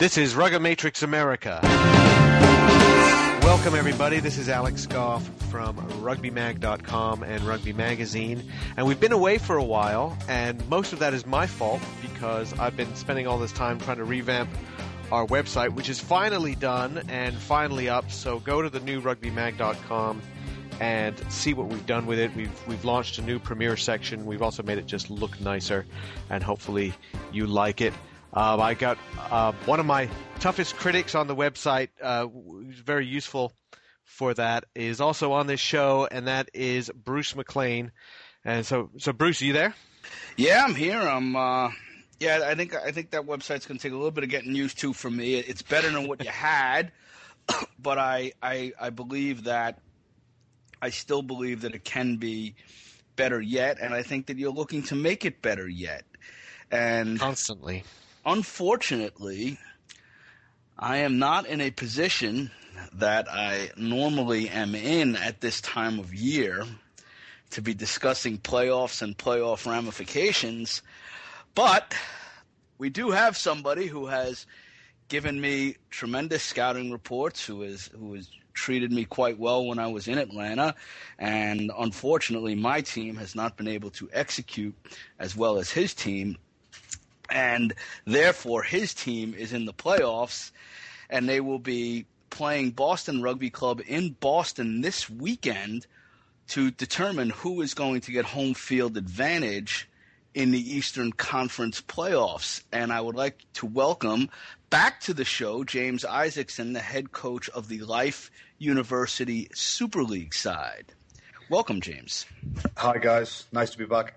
This is Rugger Matrix America. Welcome, everybody. This is Alex Goff from RugbyMag.com and Rugby Magazine. And we've been away for a while, and most of that is my fault because I've been spending all this time trying to revamp our website, which is finally done and finally up. So go to the new RugbyMag.com and see what we've done with it. We've we've launched a new premiere section. We've also made it just look nicer, and hopefully you like it. Um, I got uh, one of my toughest critics on the website, uh, who's very useful for that, is also on this show, and that is Bruce McLean. And so, so Bruce, are you there? Yeah, I'm here. I'm. Uh, yeah, I think I think that website's going to take a little bit of getting used to for me. It's better than what you had, but I, I I believe that I still believe that it can be better yet, and I think that you're looking to make it better yet. And constantly unfortunately, I am not in a position that I normally am in at this time of year to be discussing playoffs and playoff ramifications. But we do have somebody who has given me tremendous scouting reports, who is who has treated me quite well when I was in Atlanta, and unfortunately, my team has not been able to execute as well as his team and therefore his team is in the playoffs, and they will be playing Boston Rugby Club in Boston this weekend to determine who is going to get home field advantage in the Eastern Conference playoffs. And I would like to welcome back to the show James Isaacson, the head coach of the Life University Super League side. Welcome, James. Hi, guys. Nice to be back.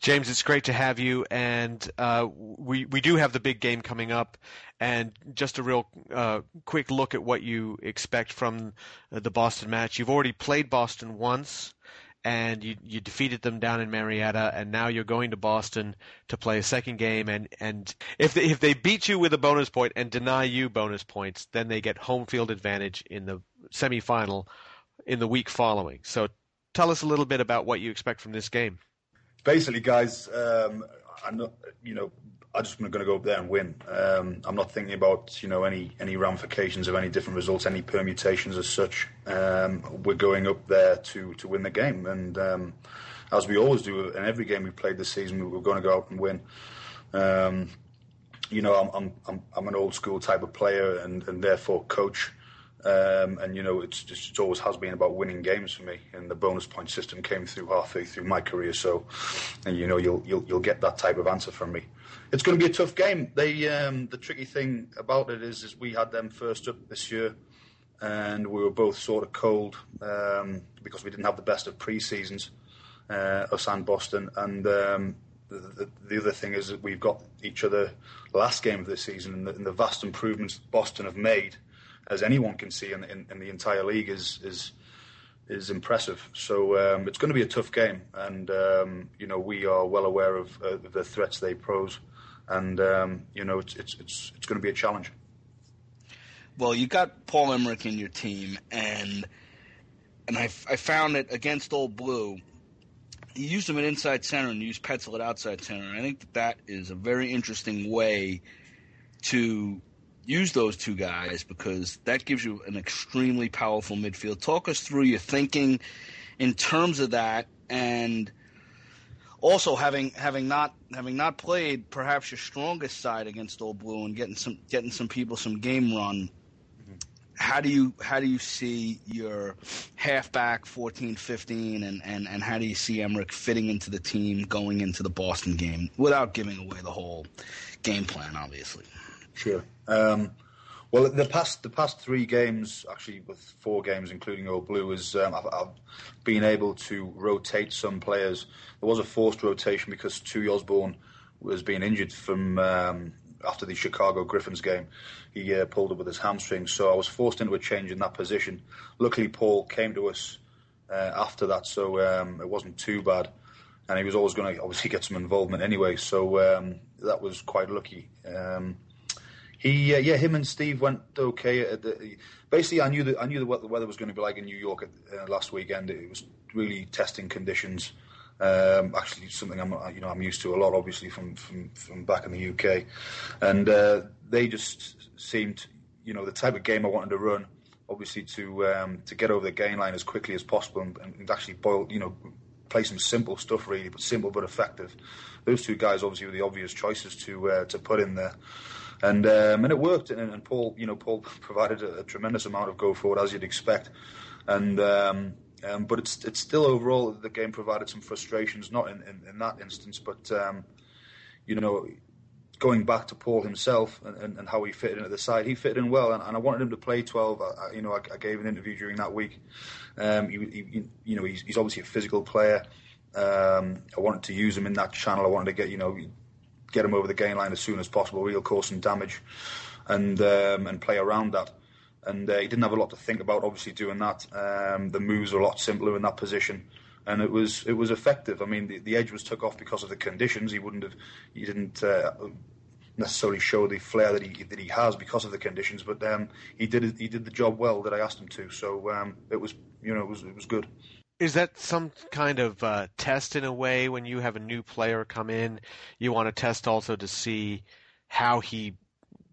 James, it's great to have you, and uh, we we do have the big game coming up, and just a real uh, quick look at what you expect from the Boston match. You've already played Boston once, and you you defeated them down in Marietta, and now you're going to Boston to play a second game, and and if they, if they beat you with a bonus point and deny you bonus points, then they get home field advantage in the semifinal in the week following. So, tell us a little bit about what you expect from this game basically, guys, um, I'm not, you know, I just going to go up there and win. Um, I'm not thinking about you know any any ramifications of any different results, any permutations as such. Um, we're going up there to to win the game, and um, as we always do in every game we've played this season, we're going to go out and win. Um, you know, I'm, I'm I'm I'm an old school type of player, and and therefore coach. Um, and you know, it's just it always has been about winning games for me. And the bonus point system came through halfway through my career, so and you know you'll you'll you'll get that type of answer from me. It's going to be a tough game. They um, the tricky thing about it is is we had them first up this year, and we were both sort of cold um, because we didn't have the best of pre seasons, uh, us and Boston, and. Um, the, the, the, other thing is that we've got each other last game of the season and the, and the vast improvements Boston have made as anyone can see in, in, in the entire league, is is is impressive. So um, it's going to be a tough game, and um, you know we are well aware of uh, the threats they pose, and um, you know it's it's it's it's going to be a challenge. Well, you got Paul Emerick in your team, and and I, I found it against Old Blue. You used him at inside center and you used Petzel at outside center. And I think that that is a very interesting way to use those two guys because that gives you an extremely powerful midfield. Talk us through your thinking in terms of that, and also having having not having not played perhaps your strongest side against Old Blue and getting some getting some people some game run. How do you how do you see your halfback 14 15 and, and, and how do you see Emerick fitting into the team going into the Boston game without giving away the whole game plan obviously? Sure. Um, well, the past the past three games, actually with four games including Old Blue, is um, I've, I've, been able to rotate some players. There was a forced rotation because Tui Osborne was being injured from um, after the Chicago Griffins game. He uh, pulled up with his hamstring, so I was forced into a change in that position. Luckily, Paul came to us uh, after that, so um, it wasn't too bad. And he was always going to obviously get some involvement anyway, so um, that was quite lucky. He, uh, yeah, him and Steve went okay. The, basically, I knew that I knew what the weather was going to be like in New York uh, last weekend. It was really testing conditions. Um, actually, something I'm you know I'm used to a lot, obviously from from, from back in the UK, and uh, they just seemed you know the type of game I wanted to run, obviously to um, to get over the gain line as quickly as possible and, and actually boil you know play some simple stuff really, but simple but effective. Those two guys obviously were the obvious choices to uh, to put in there. And um, and it worked, and, and, Paul, you know, Paul provided a, a, tremendous amount of go forward as you'd expect, and um, um, but it's it's still overall the game provided some frustrations, not in, in, in that instance, but um, you know, going back to Paul himself and, and, and, how he fitted into the side, he fitted in well, and, and I wanted him to play 12. I, you know, I, I, gave an interview during that week. Um, he, he, you know, he's, he's, obviously a physical player. Um, I wanted to use him in that channel. I wanted to get you know get him over the gain line as soon as possible. He'll cause some damage, and um, and play around that and uh, he didn't have a lot to think about. Obviously, doing that, um, the moves were a lot simpler in that position, and it was it was effective. I mean, the, the edge was took off because of the conditions. He wouldn't have, he didn't uh, necessarily show the flair that he that he has because of the conditions, but um, he did he did the job well that I asked him to. So um, it was you know it was it was good. Is that some kind of uh, test in a way when you have a new player come in? You want to test also to see how he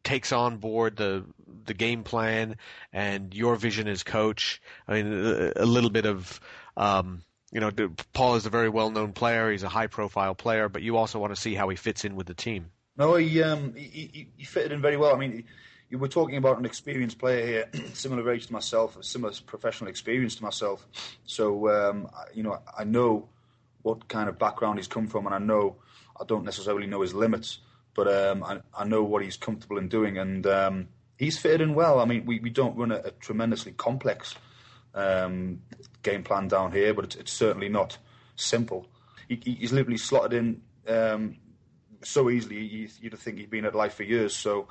takes on board the the game plan and your vision as coach. I mean, a, little bit of um, you know, Paul is a very well known player. He's a high profile player, but you also want to see how he fits in with the team. No, he um, he, he fitted in very well. I mean, you were talking about an experienced player here, similar age to myself, a similar professional experience to myself. So um, you know, I know what kind of background he's come from, and I know I don't necessarily know his limits but um, I, I, know what he's comfortable in doing, and um, he's fitted in well. I mean, we, we don't run a, a tremendously complex um, game plan down here, but it's, it's certainly not simple. He, he's literally slotted in um, so easily. You'd think he'd been at life for years. So,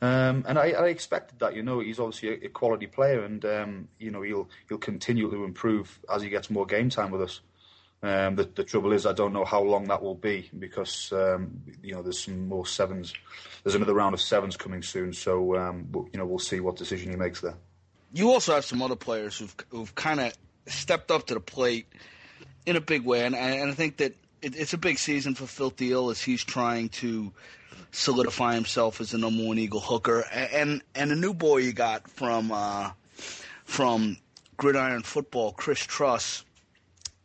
um, and I, I, expected that. You know, he's obviously a, quality player, and um, you know he'll he'll continue to improve as he gets more game time with us. Um, the, the, trouble is, I don't know how long that will be because um, you know there's some more sevens. There's another round of sevens coming soon, so um, you know we'll see what decision he makes there. You also have some other players who've who've kind of stepped up to the plate in a big way, and, and I think that it, it's a big season for Phil Thiel as he's trying to solidify himself as the number one Eagle hooker, and and, and a new boy you got from uh, from Gridiron Football, Chris Truss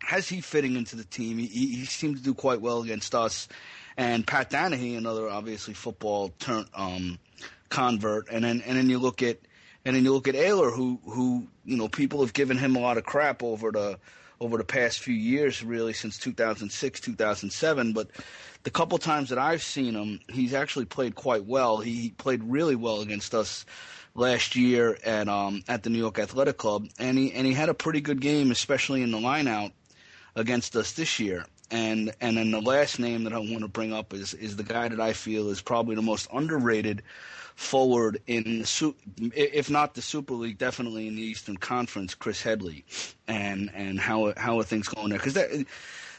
how's he fitting into the team? He, he seemed to do quite well against us. And Pat Danahy, another obviously football turn um, convert, and then and then you look at and then you look at Aylor, who who you know people have given him a lot of crap over the over the past few years, really since 2006, 2007. But the couple times that I've seen him, he's actually played quite well. He played really well against us last year at um, at the New York Athletic Club, and he and he had a pretty good game, especially in the lineout against us this year. And and then the last name that I want to bring up is is the guy that I feel is probably the most underrated forward in the, if not the Super League, definitely in the Eastern Conference, Chris Headley, and and how how are things going there? Because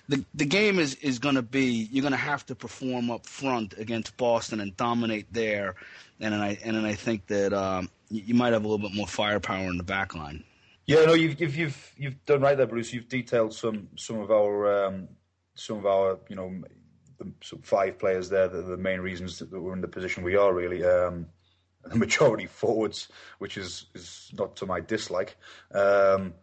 the the game is is going to be you're going to have to perform up front against Boston and dominate there, and then I and then I think that um, you might have a little bit more firepower in the back line. Yeah, no, you've you've you've, you've done right there, Bruce. You've detailed some some of our um, some of our you know the five players there that are the main reasons that we're in the position we are. Really, um, the majority forwards, which is is not to my dislike. Um,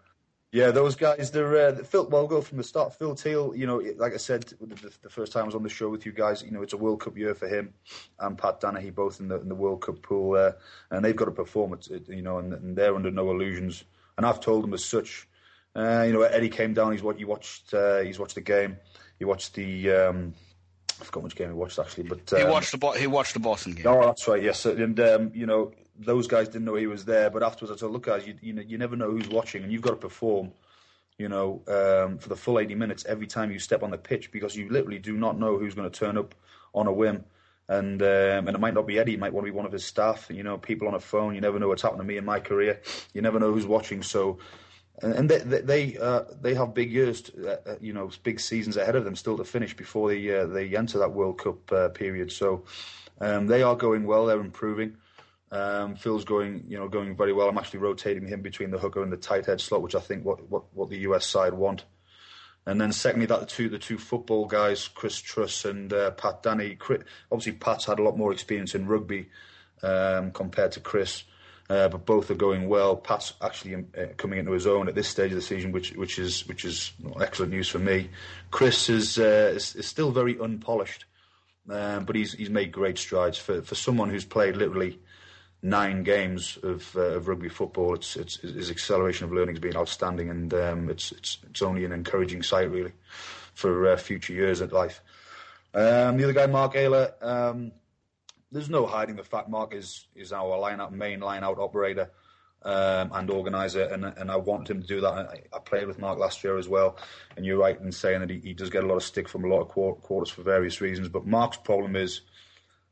yeah, those guys. They're uh, Phil. Well, go from the start. Phil Thiel. You know, like I said, the, the, first time I was on the show with you guys. You know, it's a World Cup year for him and Pat Danahy, both in the in the World Cup pool, uh, and they've got to perform. It, you know, and, and they're under no illusions and I've told them as such. Uh, you know, Eddie came down. He's what he watched. Uh, he's watched the game. He watched the. Um, I forgot which game he watched actually, but um, he watched the he watched the Boston game. Oh, that's right. Yes, and um, you know those guys didn't know he was there, but afterwards I said, "Look, guys, you you, know, you never know who's watching, and you've got to perform." You know, um, for the full 80 minutes every time you step on the pitch, because you literally do not know who's going to turn up on a whim and um, and it might not be Eddie, it might want to be one of his staff. You know, people on a phone. You never know what's happened to me in my career. You never know who's watching. So, and they they uh, they have big years, to, uh, uh, you know, big seasons ahead of them still to finish before they uh, they enter that World Cup uh, period. So, um, they are going well. They're improving. Um, Phil's going, you know, going very well. I'm actually rotating him between the hooker and the tight head slot, which I think what what, what the US side want. And then secondly, that the two the two football guys, Chris Truss and uh, Pat Danahy. Obviously, Pat's had a lot more experience in rugby um, compared to Chris, uh, but both are going well. Pat's actually um, uh, coming into his own at this stage of the season, which which is which is excellent news for me. Chris is uh, is, is, still very unpolished, um, but he's he's made great strides for for someone who's played literally nine games of, uh, of rugby football. It's, it's, his acceleration of learning has been outstanding, and um, it's, it's, it's only an encouraging sight really for uh, future years at life. Um, the other guy, Mark Aylor, um, there's no hiding the fact Mark is is our line out main line out operator. Um, and organizer, and and I want him to do that. I, I, played with Mark last year as well, and you're right in saying that he, he does get a lot of stick from a lot of quarters for various reasons. But Mark's problem is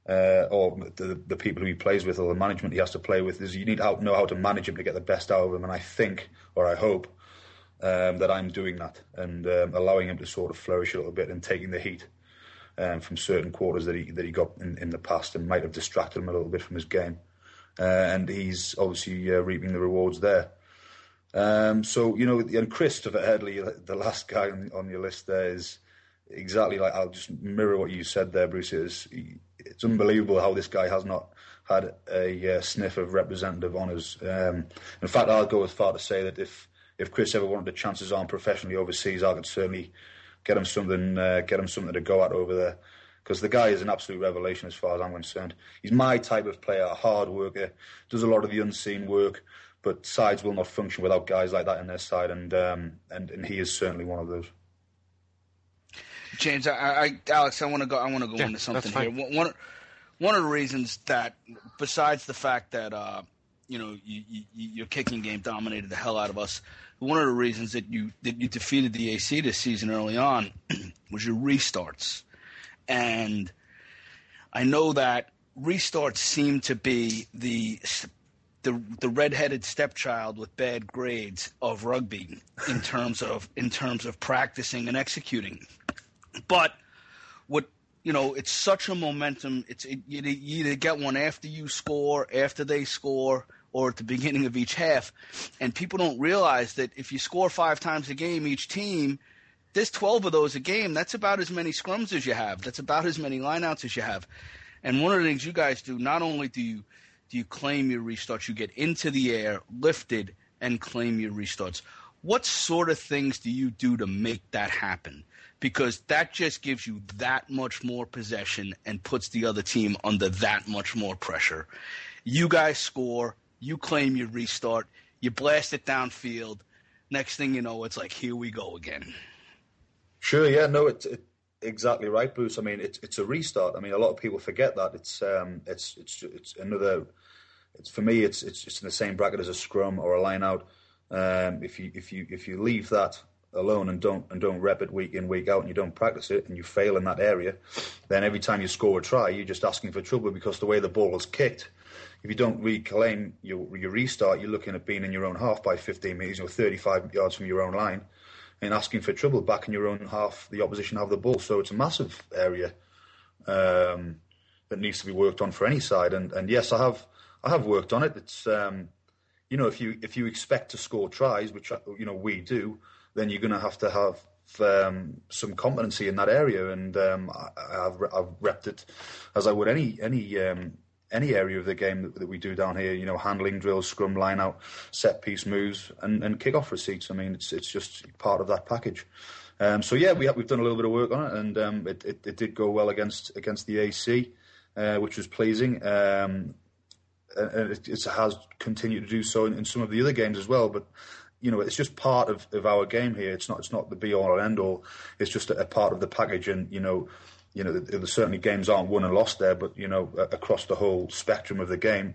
uh, or the, the people who he plays with or the management he has to play with is you need to know how to manage him to get the best out of him. And I think, or I hope, um, that I'm doing that and um, allowing him to sort of flourish a little bit and taking the heat um, from certain quarters that he that he got in, in the past and might have distracted him a little bit from his game. Uh, and he's obviously uh, reaping the rewards there. Um, so you know, and Christopher Headley, the last guy on, on your list there, is exactly like I'll just mirror what you said there, Bruce. Is it's unbelievable how this guy has not had a uh, sniff of representative honours. Um, in fact, I'll go as far to say that if if Chris ever wanted to chance arm professionally overseas, I could certainly get him something uh, get him something to go at over there. Because the guy is an absolute revelation as far as I'm concerned. He's my type of player, a hard worker, does a lot of the unseen work, but sides will not function without guys like that in their side, and um, and, and he is certainly one of those. James, I, I Alex, I want to go. I want to go yeah, into something here. One, one of the reasons that, besides the fact that uh, you know you, you, your kicking game dominated the hell out of us, one of the reasons that you that you defeated the AC this season early on was your restarts, and I know that restarts seem to be the the the redheaded stepchild with bad grades of rugby in terms of in terms of practicing and executing. But what you know, it's such a momentum. It's it, you, you either get one after you score, after they score, or at the beginning of each half. And people don't realize that if you score five times a game, each team, there's 12 of those a game. That's about as many scrums as you have. That's about as many lineouts as you have. And one of the things you guys do, not only do you do you claim your restarts, you get into the air, lifted, and claim your restarts. What sort of things do you do to make that happen? because that just gives you that much more possession and puts the other team under that much more pressure. You guys score, you claim your restart, you blast it downfield. Next thing you know, it's like here we go again. Sure, yeah, no, it's it, exactly right, Bruce. I mean, it's it's a restart. I mean, a lot of people forget that it's um, it's it's it's another. It's for me, it's it's it's in the same bracket as a scrum or a line out. Um, if you if you if you leave that alone and don't and don't rep it week in week out and you don't practice it and you fail in that area, then every time you score a try, you're just asking for trouble because the way the ball is kicked, if you don't reclaim your your restart, you're looking at being in your own half by 15 meters or 35 yards from your own line, and asking for trouble back in your own half, the opposition have the ball. So it's a massive area um, that needs to be worked on for any side. And and yes, I have I have worked on it. It's um, you know if you if you expect to score tries, which you know we do then you're going to have to have um, some competency in that area, and um, I, have I've repped it as I would any any um, any area of the game that, that, we do down here. You know, handling drills, scrum line out, set piece moves, and, and kick off receipts. I mean, it's it's just part of that package. Um, so yeah, we have, we've done a little bit of work on it, and um, it, it, it did go well against against the AC, uh, which was pleasing. Um, and it, it, has continued to do so in, in, some of the other games as well. But you know, it's just part of, of our game here. It's not it's not the be all and end all. It's just a, a part of the package, and you know, you know, the, the, certainly games aren't won and lost there, but you know, across the whole spectrum of the game,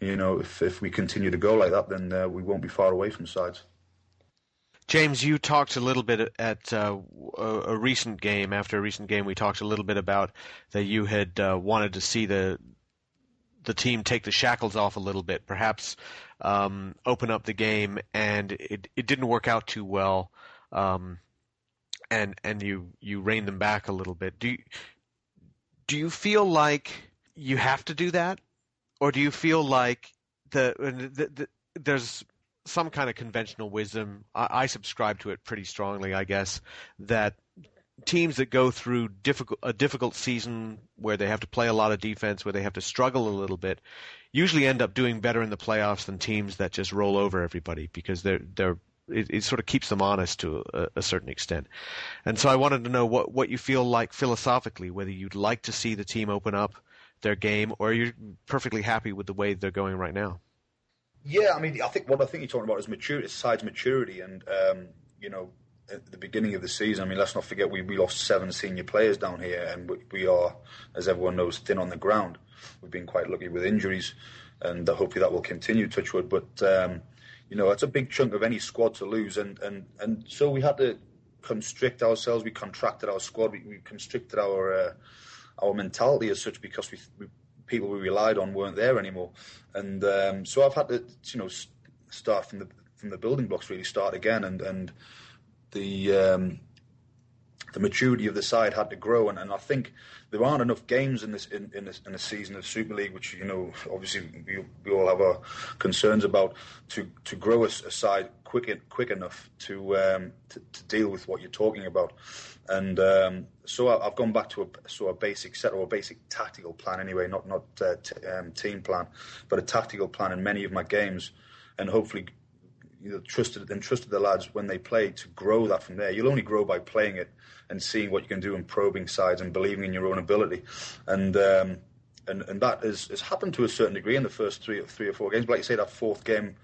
you know, if if we continue to go like that, then uh, we won't be far away from sides. James, you talked a little bit at uh, a, recent game. After a recent game, we talked a little bit about that you had uh, wanted to see the the team take the shackles off a little bit, perhaps um, open up the game, and it it didn't work out too well, um, and and you you rein them back a little bit. Do you, do you feel like you have to do that, or do you feel like the, the, the there's some kind of conventional wisdom. I, I subscribe to it pretty strongly, I guess, that teams that go through difficult a difficult season where they have to play a lot of defense, where they have to struggle a little bit, usually end up doing better in the playoffs than teams that just roll over everybody because they're they're it, it sort of keeps them honest to a, a, certain extent. And so I wanted to know what what you feel like philosophically, whether you'd like to see the team open up their game or you're perfectly happy with the way they're going right now. Yeah, I mean, I think what I think you're talking about is maturity, sides maturity, and um, you know, at the beginning of the season, I mean, let's not forget we, we lost seven senior players down here, and we, we are, as everyone knows, thin on the ground. We've been quite lucky with injuries, and hopefully that will continue. Touchwood, but um, you know, it's a big chunk of any squad to lose, and and and so we had to constrict ourselves. We contracted our squad. We, we constricted our uh, our mentality as such because we, we, people we relied on weren't there anymore, and um, so I've had to you know start from the from the building blocks really start again and and the um, the maturity of the side had to grow, and, and I think there aren't enough games in this in, in, in a season of Super League, which you know obviously we, we all have our concerns about, to to grow a, a side quick quick enough to, um, to, to deal with what you're talking about, and um, so I, have gone back to a sort of basic set or a basic tactical plan anyway, not not uh, t- um, team plan, but a tactical plan in many of my games, and hopefully you know, trusted and trusted the lads when they play to grow that from there. You'll only grow by playing it and seeing what you can do and probing sides and believing in your own ability. And um, and and that has, has happened to a certain degree in the first three three or four games. But like you say, that fourth game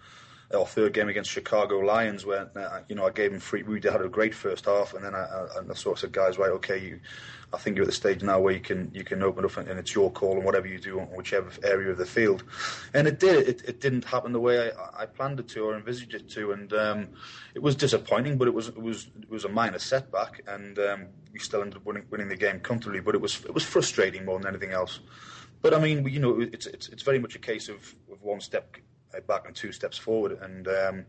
our third game against Chicago Lions, where uh, you know I gave him free. We had a great first half, and then I, I, I sort of said, guys, right, okay, you, I think you're at the stage now where you can you can open up, and, and it's your call, and whatever you do on whichever area of the field. And it did. It, it didn't happen the way I, I planned it to or envisaged it to, and um, it was disappointing. But it was it was it was a minor setback, and um, we still ended up winning, winning the game comfortably. But it was it was frustrating more than anything else. But I mean, you know, it's it's, it's very much a case of, of one step back and two steps forward. And um,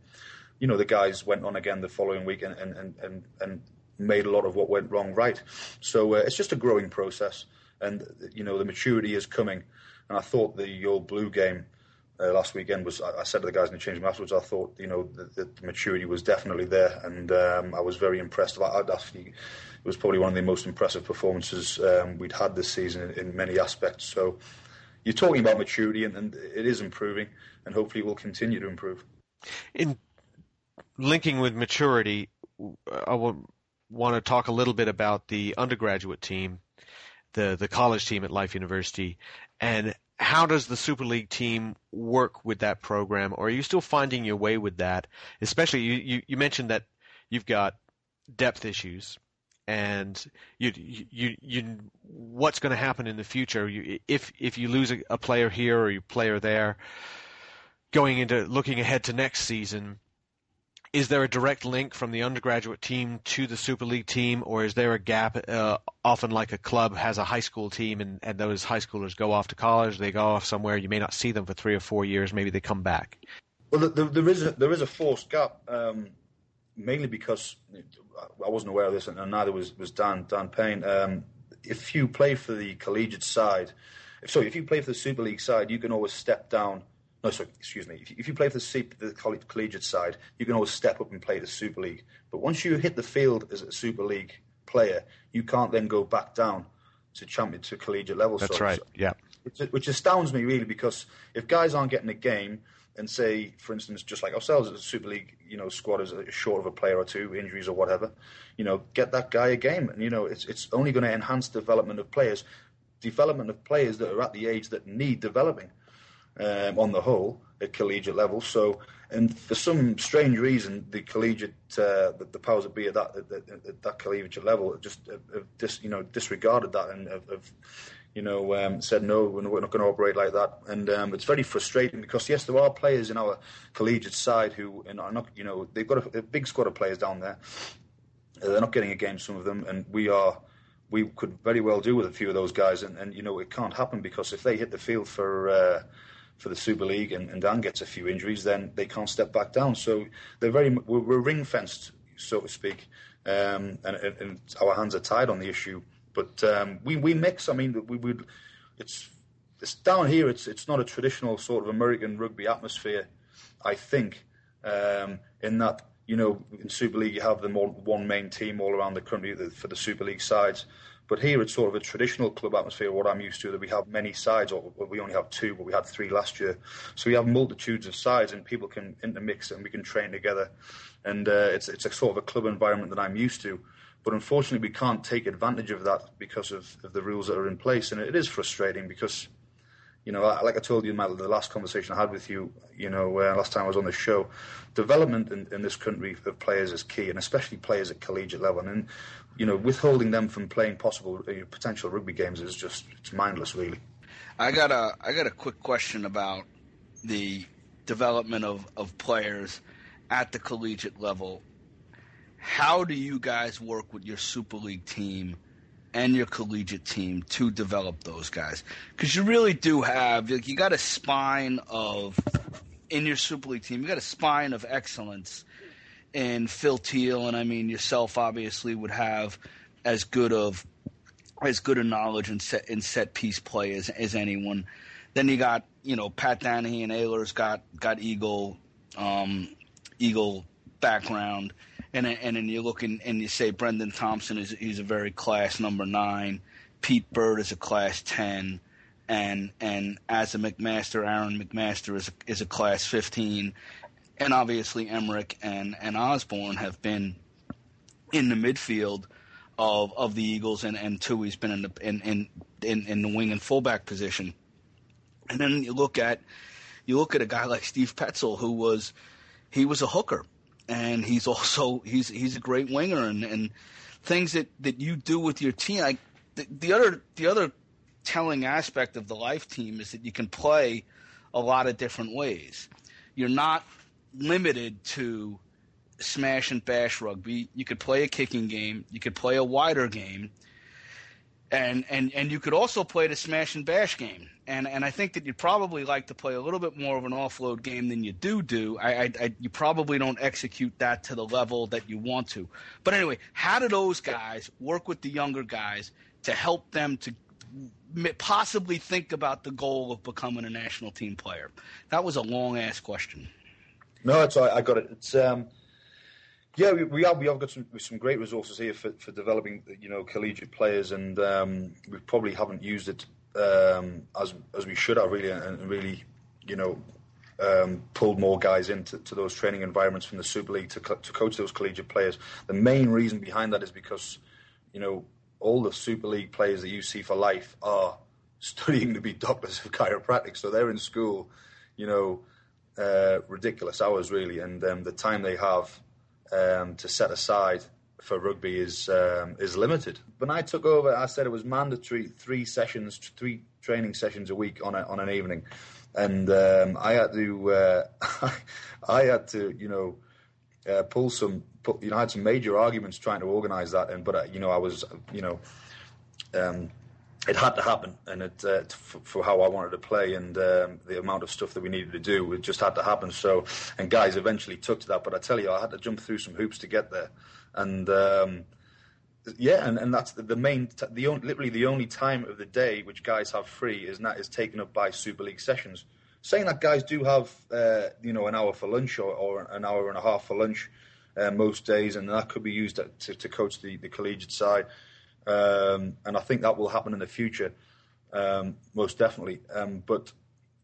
you know, the guys went on again the following week and and and and made a lot of what went wrong right. So uh, it's just a growing process, and you know, the maturity is coming. And I thought the old blue game. Uh, last weekend was I, said to the guys in the change room afterwards I thought you know the, the maturity was definitely there and um, I was very impressed I, I'd actually, it was probably one of the most impressive performances um, we'd had this season in, in, many aspects so you're talking about maturity and, and it is improving and hopefully will continue to improve. In linking with maturity, I want to talk a little bit about the undergraduate team, the the college team at Life University, and how does the Super League team work with that program? Or are you still finding your way with that? Especially, you, you, you mentioned that you've got depth issues and you you you what's going to happen in the future you, if if you lose a, a, player here or you player there going into looking ahead to next season, is there a direct link from the undergraduate team to the Super League team, or is there a gap? Uh, often, like a club has a high school team, and, and those high schoolers go off to college, they go off somewhere. You may not see them for three or four years. Maybe they come back. Well, there, there is a, there is a forced gap, um, mainly because I wasn't aware of this, and neither was was Dan Dan Payne. Um, if you play for the collegiate side, if, sorry, if you play for the Super League side, you can always step down no, sorry, excuse me. If you, if you play for the, the collegiate side, you can always step up and play the Super League. But once you hit the field as a Super League player, you can't then go back down to champion to collegiate level. That's so, right. Yeah. Which, which, astounds me really because if guys aren't getting a game and say, for instance, just like ourselves a Super League, you know, squad is short of a player or two, injuries or whatever, you know, get that guy a game, and you know, it's it's only going to enhance development of players, development of players that are at the age that need developing um, on the whole at collegiate level. So, and for some strange reason, the collegiate, uh, the, the, powers that be at that at, at that collegiate level, just have, have dis, you know disregarded that and have, have you know um, said no, we're not going to operate like that. And um, it's very frustrating because yes, there are players in our collegiate side who are not, you know, they've got a, a big squad of players down there. They're not getting a game, some of them, and we are we could very well do with a few of those guys, and, and you know it can't happen because if they hit the field for uh, for the Super League and, and Dan gets a few injuries, then they can't step back down. So they're very we're, we're ring fenced, so to speak, um, and, and, our hands are tied on the issue. But um, we we mix. I mean, we would it's it's down here. It's it's not a traditional sort of American rugby atmosphere. I think um, in that you know in Super League you have the more, one main team all around the country for the Super League sides. But here it's sort of a traditional club atmosphere, what I'm used to, that we have many sides, or we only have two, but we had three last year. So we have multitudes of sides and people can intermix and we can train together. And uh, it's, it's a sort of a club environment that I'm used to. But unfortunately, we can't take advantage of that because of, of the rules that are in place. And it is frustrating because you know, like I told you in the last conversation I had with you, you know, uh, last time I was on the show, development in, in, this country of players is key, and especially players at collegiate level. And, you know, withholding them from playing possible uh, potential rugby games is just it's mindless, really. I got a I got a quick question about the development of, of players at the collegiate level. How do you guys work with your Super League team? and your collegiate team to develop those guys because you really do have like, you got a spine of in your super league team you got a spine of excellence in Phil Thiel and I mean yourself obviously would have as good of as good a knowledge in set in set piece play as, as anyone then you got you know Pat Danahy and Aylor's got got Eagle um, Eagle background and and then you look and, and you say Brendan Thompson is he's a very class number nine, Pete Bird is a class ten, and and as a McMaster, Aaron McMaster is a, is a class fifteen, and obviously Emerick and and Osborne have been in the midfield of of the Eagles, and and Tui's been in the in in in, in the wing and fullback position, and then you look at you look at a guy like Steve Petzel who was he was a hooker and he's also he's he's a great winger and, and things that, that you do with your team. I, the, the other the other telling aspect of the life team is that you can play a lot of different ways. You're not limited to smash and bash rugby. You could play a kicking game. You could play a wider game and and and you could also play the smash and bash game. And and I think that you'd probably like to play a little bit more of an offload game than you do do. I, I, I, you probably don't execute that to the level that you want to. But anyway, how do those guys work with the younger guys to help them to possibly think about the goal of becoming a national team player? That was a long ass question. No, it's I got it. It's um, yeah, we, we have we have got some some great resources here for, for developing you know collegiate players, and um, we probably haven't used it um, as as we should have really, and really you know um, pulled more guys into to those training environments from the Super League to to coach those collegiate players. The main reason behind that is because you know all the Super League players that you see for life are studying to be doctors of chiropractic, so they're in school, you know, uh, ridiculous hours really, and um, the time they have um, to set aside for rugby is um, is limited. When I took over, I said it was mandatory three sessions, three training sessions a week on a, on an evening, and um, I had to uh, I had to you know uh, pull some you know I had some major arguments trying to organise that, and but uh, you know I was you know. Um, it had to happen, and it uh, for, for, how I wanted to play and um, the amount of stuff that we needed to do, it just had to happen. So, and guys eventually took to that. But I tell you, I had to jump through some hoops to get there, and um, yeah, and, and that's the, the main, t- the only, literally the only time of the day which guys have free is that is taken up by Super League sessions. Saying that guys do have, uh, you know, an hour for lunch or, or, an hour and a half for lunch uh, most days, and that could be used to, to coach the, the collegiate side um, and I think that will happen in the future, um, most definitely. Um, but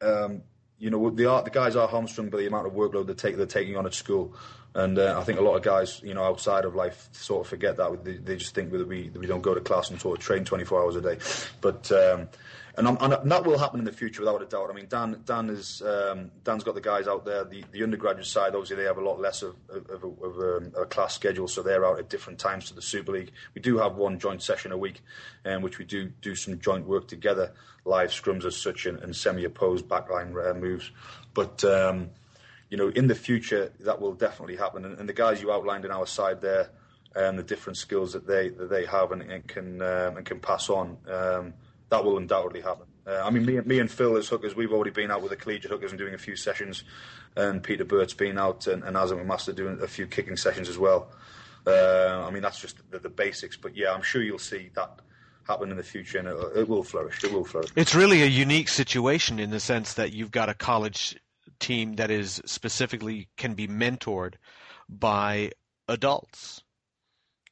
um, you know, the, the guys are hamstrung by the amount of workload they take, they're taking on at school, and uh, I think a lot of guys, you know, outside of life, sort of forget that. They, they just think that we that we don't go to class and sort of train 24 hours a day, but um, and, and, that will happen in the future without a doubt. I mean, Dan Dan is um, Dan's got the guys out there. The, the undergraduate side, obviously, they have a lot less of, of, of, a, of a, um, a, class schedule, so they're out at different times to the Super League. We do have one joint session a week, in um, which we do do some joint work together, live scrums as such, and, and semi-opposed backline uh, moves. But um, you know, in the future, that will definitely happen. And, and the guys you outlined in our side there, and um, the different skills that they that they have and, and can um, and can pass on. That will undoubtedly happen. Uh, I mean, me, me and Phil as hookers, we've already been out with the collegiate hookers and doing a few sessions, and Peter Burt's been out and, and Azam Master doing a few kicking sessions as well. Uh, I mean, that's just the, the, basics, but yeah, I'm sure you'll see that happen in the future, and it, it will flourish. It will flourish. It's really a unique situation in the sense that you've got a college team that is specifically can be mentored by adults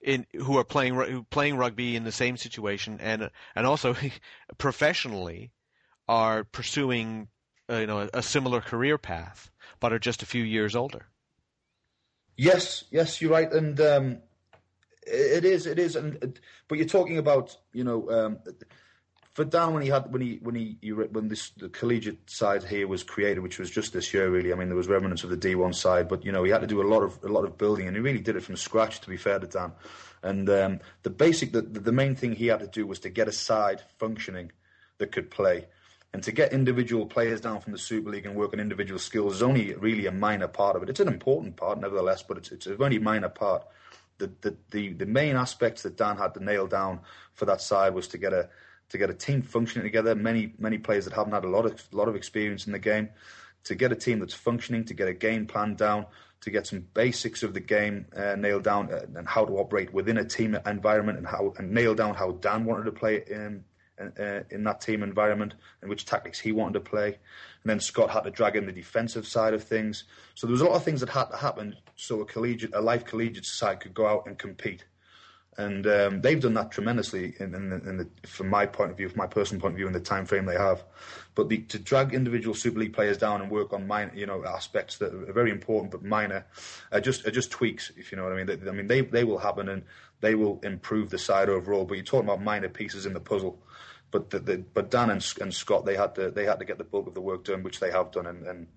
in who are playing playing rugby in the same situation and and also professionally are pursuing uh, you know a similar career path but are just a few years older. Yes, yes, you're right, and um, it is, it is, and but you're talking about you know um, for Dan when he had when he when he, he when this the collegiate side here was created, which was just this year really. I mean, there was remnants of the D1 side, but you know he had to do a lot of a lot of building, and he really did it from scratch. To be fair to Dan, and um, the basic the, the main thing he had to do was to get a side functioning that could play. And to get individual players down from the Super League and work on individual skills is only really a minor part of it. It's an important part, nevertheless, but it's, it's a minor part. The, the, the, the main aspects that Dan had to nail down for that side was to get a to get a team functioning together. Many many players that haven't had a lot of lot of experience in the game, to get a team that's functioning, to get a game plan down, to get some basics of the game uh, nailed down, uh, and how to operate within a team environment, and how and nail down how Dan wanted to play in uh, in that team environment and which tactics he wanted to play. And then Scott had to drag in the defensive side of things. So there was a lot of things that had to happen so a collegiate, a life collegiate side could go out and compete. And um, they've done that tremendously, in, in, in the, from my point of view, from my personal point of view, in the time frame they have. But the, to drag individual Super League players down and work on minor, you know, aspects that are very important but minor, are just are just tweaks, if you know what I mean. They, I mean, they they will happen and they will improve the side overall. But you're talking about minor pieces in the puzzle but the, the, but Dan and, and, Scott they had to they had to get the bulk of the work done, which they have done, and, and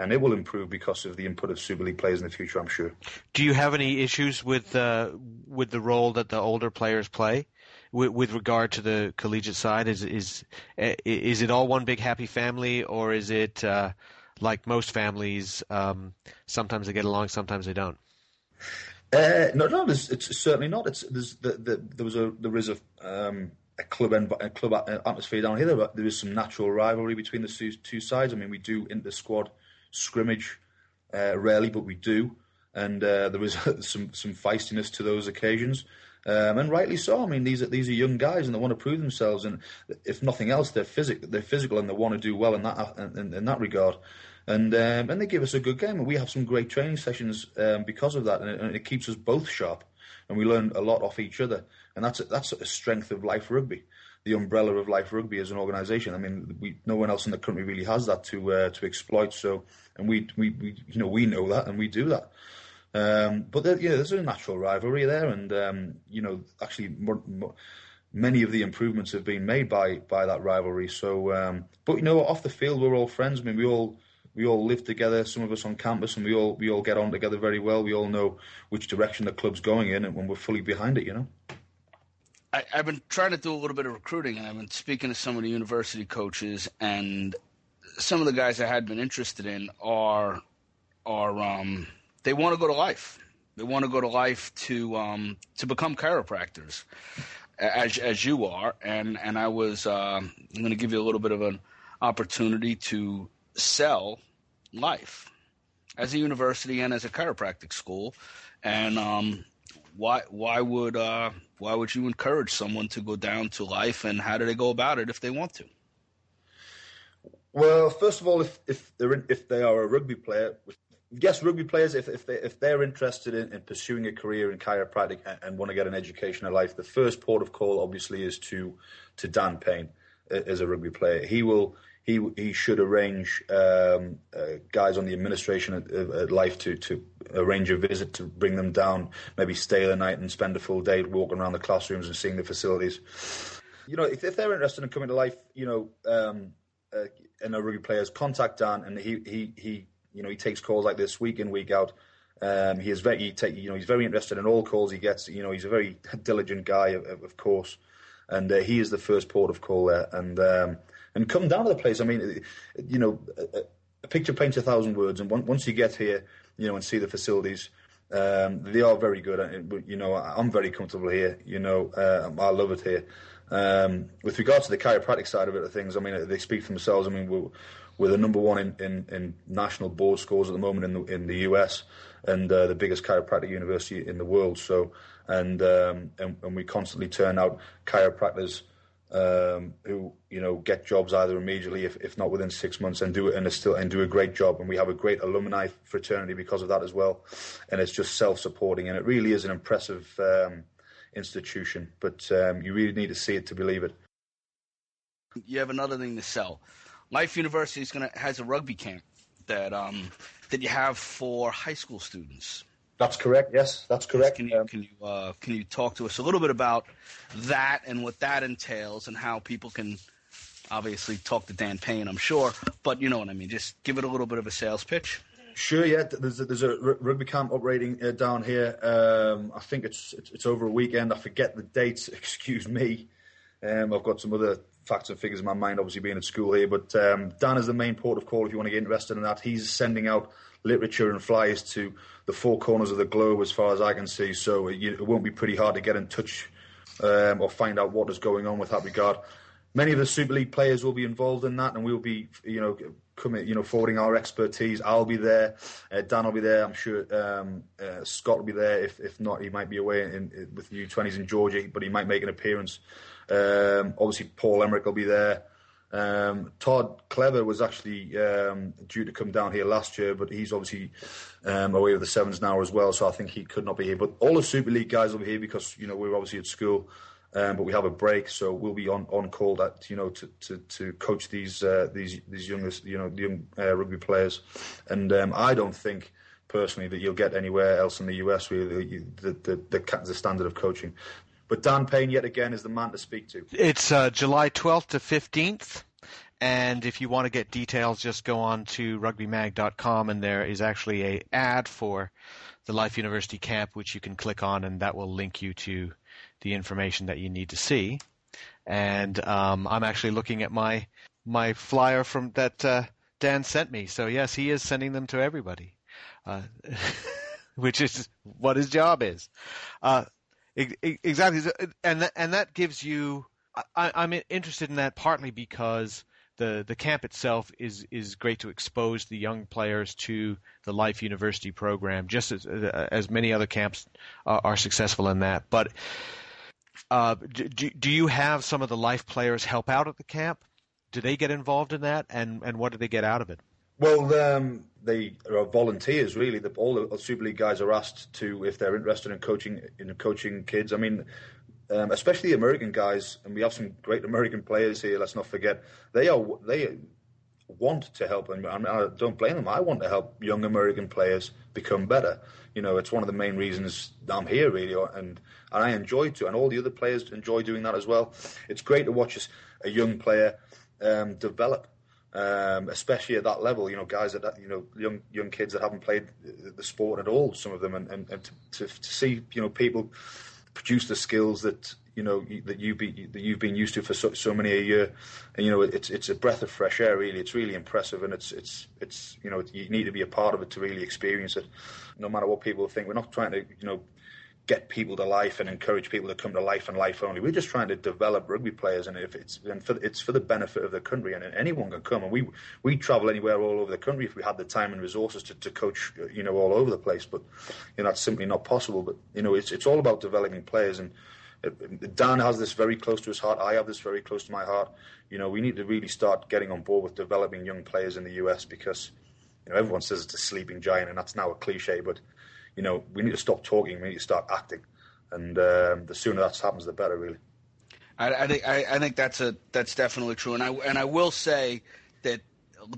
and it will improve because of the input of Super League players in the future. I'm sure. Do you have any issues with uh, with the role that the older players play? With, with regard to the collegiate side, is is is it all one big happy family, or is it uh, like most families? Um, sometimes they get along, sometimes they don't. Uh, no, no, it's, it's certainly not. It's there's the, the, there was a there is a um, a club a club atmosphere down here. There is some natural rivalry between the two, two sides. I mean, we do inter squad scrimmage uh, rarely, but we do, and uh, there is some some feistiness to those occasions. Um, and rightly so. I mean, these are these are young guys, and they want to prove themselves. And if nothing else, they're physical. They're physical, and they want to do well in that in, in that regard. And um, and they give us a good game, and we have some great training sessions um, because of that, and it, and it keeps us both sharp, and we learn a lot off each other and that's a, that's a strength of Life Rugby, the umbrella of Life Rugby as an organisation. I mean, we, no one else in the country really has that to uh, to exploit. So, and we, we, we you know we know that and we do that. Um, but there, yeah, there's a natural rivalry there, and um, you know, actually, more, more, many of the improvements have been made by by that rivalry. So, um, but you know, off the field, we're all friends. I mean, we all we all live together. Some of us on campus, and we all we all get on together very well. We all know which direction the club's going in, and when we're fully behind it, you know. I, have been trying to do a little bit of recruiting, and I've been speaking to some of the university coaches, and some of the guys I had been interested in are are um, they want to go to life. They want to go to life to um, to become chiropractors, as as you are, and and I was uh, I'm going to give you a little bit of an opportunity to sell life as a university and as a chiropractic school, and um, why why would uh, why would you encourage someone to go down to life, and how do they go about it if they want to? Well, first of all, if if they're if they are a rugby player, yes, rugby players, if if they if they're interested in, in pursuing a career in chiropractic and, and, want to get an education in life, the first port of call obviously is to to Dan Payne as a rugby player. He will he he should arrange um, uh, guys on the administration at, at, Life to to arrange a visit to bring them down, maybe stay the night and spend a full day walking around the classrooms and seeing the facilities. You know, if, if they're interested in coming to Life, you know, um, uh, and a rugby players, contact Dan, and he he he you know he takes calls like this week in week out. Um, he is very, he take, you know, he's very interested in all calls he gets. You know, he's a very diligent guy, of, of course, and uh, he is the first port of call there. And um, and come down to the place. I mean, you know, a, a picture paints a thousand words, and once you get here, you know, and see the facilities, um, they are very good. You know, I'm very comfortable here. You know, uh, I love it here. Um, with regards to the chiropractic side of it, things, I mean, they speak for themselves. I mean, we're, we're the number one in, in, in, national board scores at the moment in the in the US, and uh, the biggest chiropractic university in the world. So, and, um, and and we constantly turn out chiropractors um, who you know get jobs either immediately, if, if not within six months, and do it and still and do a great job. And we have a great alumni fraternity because of that as well. And it's just self-supporting, and it really is an impressive um, institution. But um, you really need to see it to believe it. You have another thing to sell. Life University is gonna has a rugby camp that um, that you have for high school students. That's correct. Yes, that's correct. Can you can you uh, can you talk to us a little bit about that and what that entails and how people can obviously talk to Dan Payne, I'm sure, but you know what I mean. Just give it a little bit of a sales pitch. Sure, yeah. There's a, there's a rugby camp operating uh, down here. Um, I think it's, it's, it's over a weekend. I forget the dates. Excuse me. Um, I've got some other facts and figures in my mind, obviously being at school here. But um, Dan is the main port of call if you want to get interested in that. He's sending out literature and flyers to the four corners of the globe, as far as I can see. So it, it won't be pretty hard to get in touch um, or find out what is going on with that regard. Many of the Super League players will be involved in that, and we'll be, you know, coming, you know, forwarding our expertise. I'll be there. Uh, Dan will be there. I'm sure um, uh, Scott will be there. If if not, he might be away in, in, with U20s in Georgia, but he might make an appearance. Um, obviously, Paul Emerick will be there. Um, Todd Clever was actually um, due to come down here last year, but he's obviously um, away with the Sevens now as well, so I think he could not be here. But all the Super League guys will be here because you know we're obviously at school, um, but we have a break, so we'll be on, on call that you know to, to, to coach these uh, these these youngest you know young uh, rugby players, and um, I don't think personally that you'll get anywhere else in the US the the, the, the, the standard of coaching. But Dan Payne, yet again, is the man to speak to. It's uh, July 12th to 15th. And if you want to get details, just go on to rugbymag.com, and there is actually a ad for the Life University camp, which you can click on, and that will link you to the information that you need to see. And um, I'm actually looking at my my flyer from that uh, Dan sent me. So yes, he is sending them to everybody, uh, which is what his job is. Uh, Exactly, and and that gives you. I, I'm interested in that partly because the the camp itself is is great to expose the young players to the Life University program, just as as many other camps are, are successful in that. But uh, do do you have some of the Life players help out at the camp? Do they get involved in that, and and what do they get out of it? Well, um, they are volunteers. Really, the, all the Super League guys are asked to if they're interested in coaching in coaching kids. I mean, um, especially the American guys, and we have some great American players here. Let's not forget they are they want to help, and I don't blame them. I want to help young American players become better. You know, it's one of the main reasons I'm here, really, and and I enjoy to, and all the other players enjoy doing that as well. It's great to watch a young player um, develop um, especially at that level. You know, guys that you know, young young kids that haven't played the sport at all. Some of them, and, and, and to, to, to, see you know people produce the skills that you know that you be that you've been used to for so, so many a year, and you know it's it's a breath of fresh air. Really, it's really impressive, and it's it's it's you know you need to be a part of it to really experience it. No matter what people think, we're not trying to you know get people to life and encourage people to come to life and life only. We're just trying to develop rugby players, and if it's and for, it's for the benefit of the country, and anyone can come. And we we travel anywhere all over the country if we had the time and resources to, to coach, you know, all over the place. But you know, that's simply not possible. But you know, it's it's all about developing players and. Uh, Dan has this very close to his heart. I have this very close to my heart. You know, we need to really start getting on board with developing young players in the US because, you know, everyone says it's a sleeping giant, and that's now a cliche. But you know, we need to stop talking. We need to start acting, and um, the sooner that happens, the better. Really. I, I think I, I, think that's a that's definitely true, and I and I will say that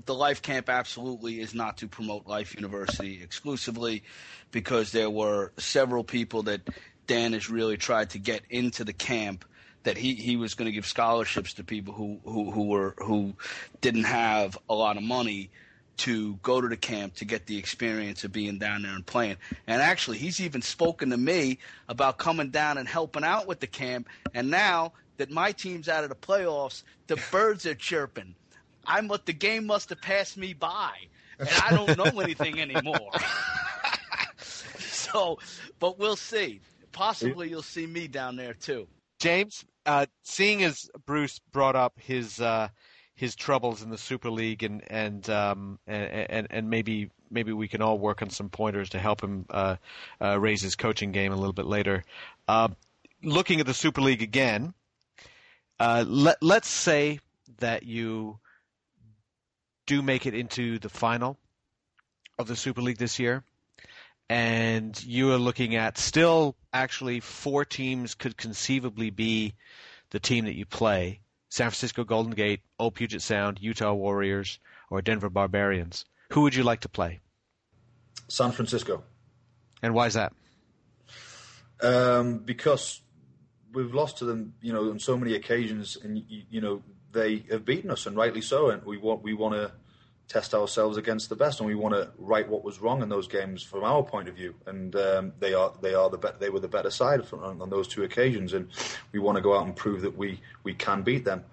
the Life Camp absolutely is not to promote Life University exclusively, because there were several people that Dan has really tried to get into the camp that he, he was going to give scholarships to people who, who, who were who didn't have a lot of money to go to the camp to get the experience of being down there and playing. And actually, he's even spoken to me about coming down and helping out with the camp. And now that my team's out of the playoffs, the birds are chirping. I must, the game must have passed me by, and I don't know anything anymore. so, but we'll see. Possibly you'll see me down there too. James, uh, seeing as Bruce brought up his uh, his troubles in the Super League, and and um, and, and maybe maybe we can all work on some pointers to help him uh, uh, raise his coaching game a little bit later. Uh, looking at the Super League again, Uh, let let's say that you do make it into the final of the Super League this year, and you are looking at still actually four teams could conceivably be the team that you play: San Francisco Golden Gate, Old Puget Sound, Utah Warriors, or Denver Barbarians. Who would you like to play? San Francisco. And why is that? Um, because we've lost to them, you know, on so many occasions, and you, you know they have beaten us, and rightly so. And we want we want to test ourselves against the best, and we want to right what was wrong in those games from our point of view. And um, they are they are the be- they were the better side on, on, those two occasions, and we want to go out and prove that we we can beat them.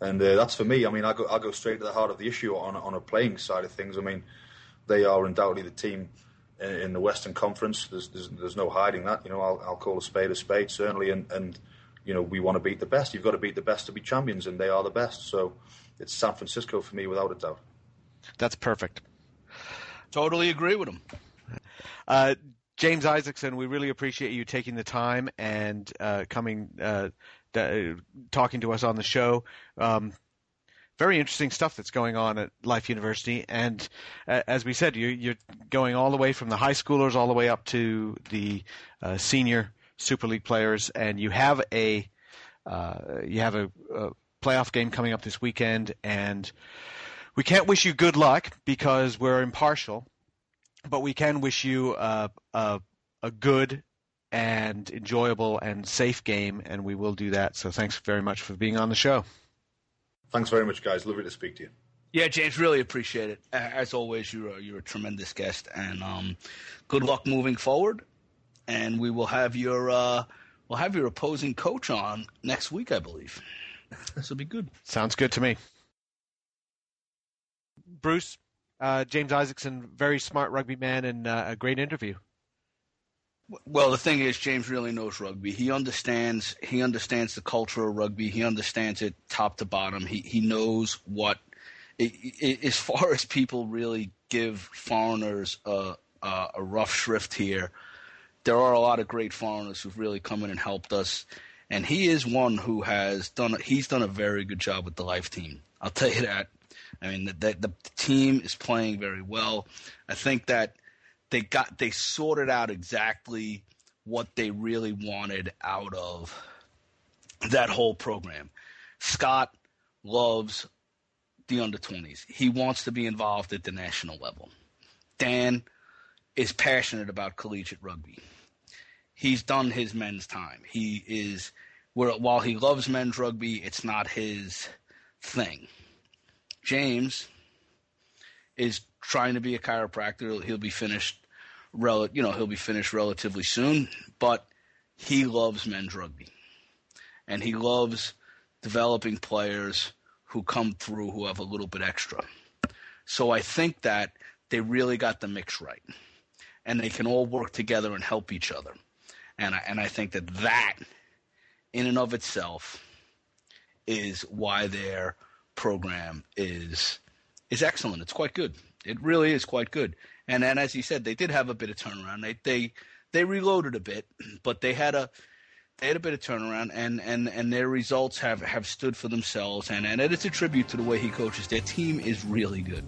And uh, that's for me. I mean, I go I go straight to the heart of the issue on on a playing side of things. I mean, they are undoubtedly the team in, in the Western Conference. There's, there's, there's no hiding that. You know, I'll, I'll call a spade a spade certainly, and and you know we want to beat the best. You've got to beat the best to be champions, and they are the best. So it's San Francisco for me without a doubt. That's perfect. Totally agree with him. Uh, James Isaacson, we really appreciate you taking the time and uh, coming, uh, talking to us on the show. Um, very interesting stuff that's going on at Life University, and uh, as we said, you, are going all the way from the high schoolers all the way up to the uh, senior Super League players, and you have a uh, you have a, a playoff game coming up this weekend, and we can't wish you good luck because we're impartial, but we can wish you a, a, a good and enjoyable and safe game, and we will do that. So thanks very much for being on the show. Thanks very much, guys. Lovely to speak to you. Yeah, James, really appreciate it. As always, you're a, you're a tremendous guest, and um, good luck moving forward. And we will have your uh, we'll have your opposing coach on next week, I believe. This will be good. Sounds good to me. Bruce, uh, James Isaacson, very smart rugby man and uh, a great interview. Well, the thing is, James really knows rugby. He understands. He understands the culture of rugby. He understands it top to bottom. He he knows what. It, it, as far as people really give foreigners a, a, a rough shrift here, there are a lot of great foreigners who've really come in and helped us, and he is one who has done. He's done a very good job with the life team. I'll tell you that. I mean, the, the, the team is playing very well. I think that they got they sorted out exactly what they really wanted out of that whole program. Scott loves the under 20s. He wants to be involved at the national level. Dan is passionate about collegiate rugby. He's done his men's time. He is where while he loves men's rugby, it's not his thing. James is trying to be a chiropractor. He'll be finished, rel- you know, he'll be finished relatively soon. But he loves men's rugby, and he loves developing players who come through who have a little bit extra. So I think that they really got the mix right, and they can all work together and help each other. And I, and I think that that, in and of itself, is why they're program is is excellent. It's quite good. It really is quite good. And and as you said, they did have a bit of turnaround. They they they reloaded a bit, but they had a they had a bit of turnaround and, and, and their results have, have stood for themselves and, and it's a tribute to the way he coaches. Their team is really good.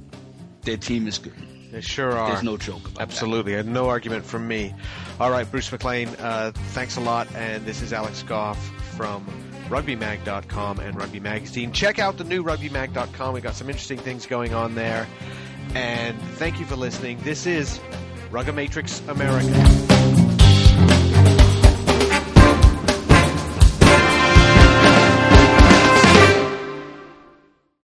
Their team is good. They sure are. There's no joke Absolutely. That. No argument from me. All right, Bruce McLean, uh, thanks a lot. And this is Alex Goff from rugbymag.com and Rugby Magazine. Check out the new rugbymag.com. We've got some interesting things going on there. And thank you for listening. This is Rugomatrix America.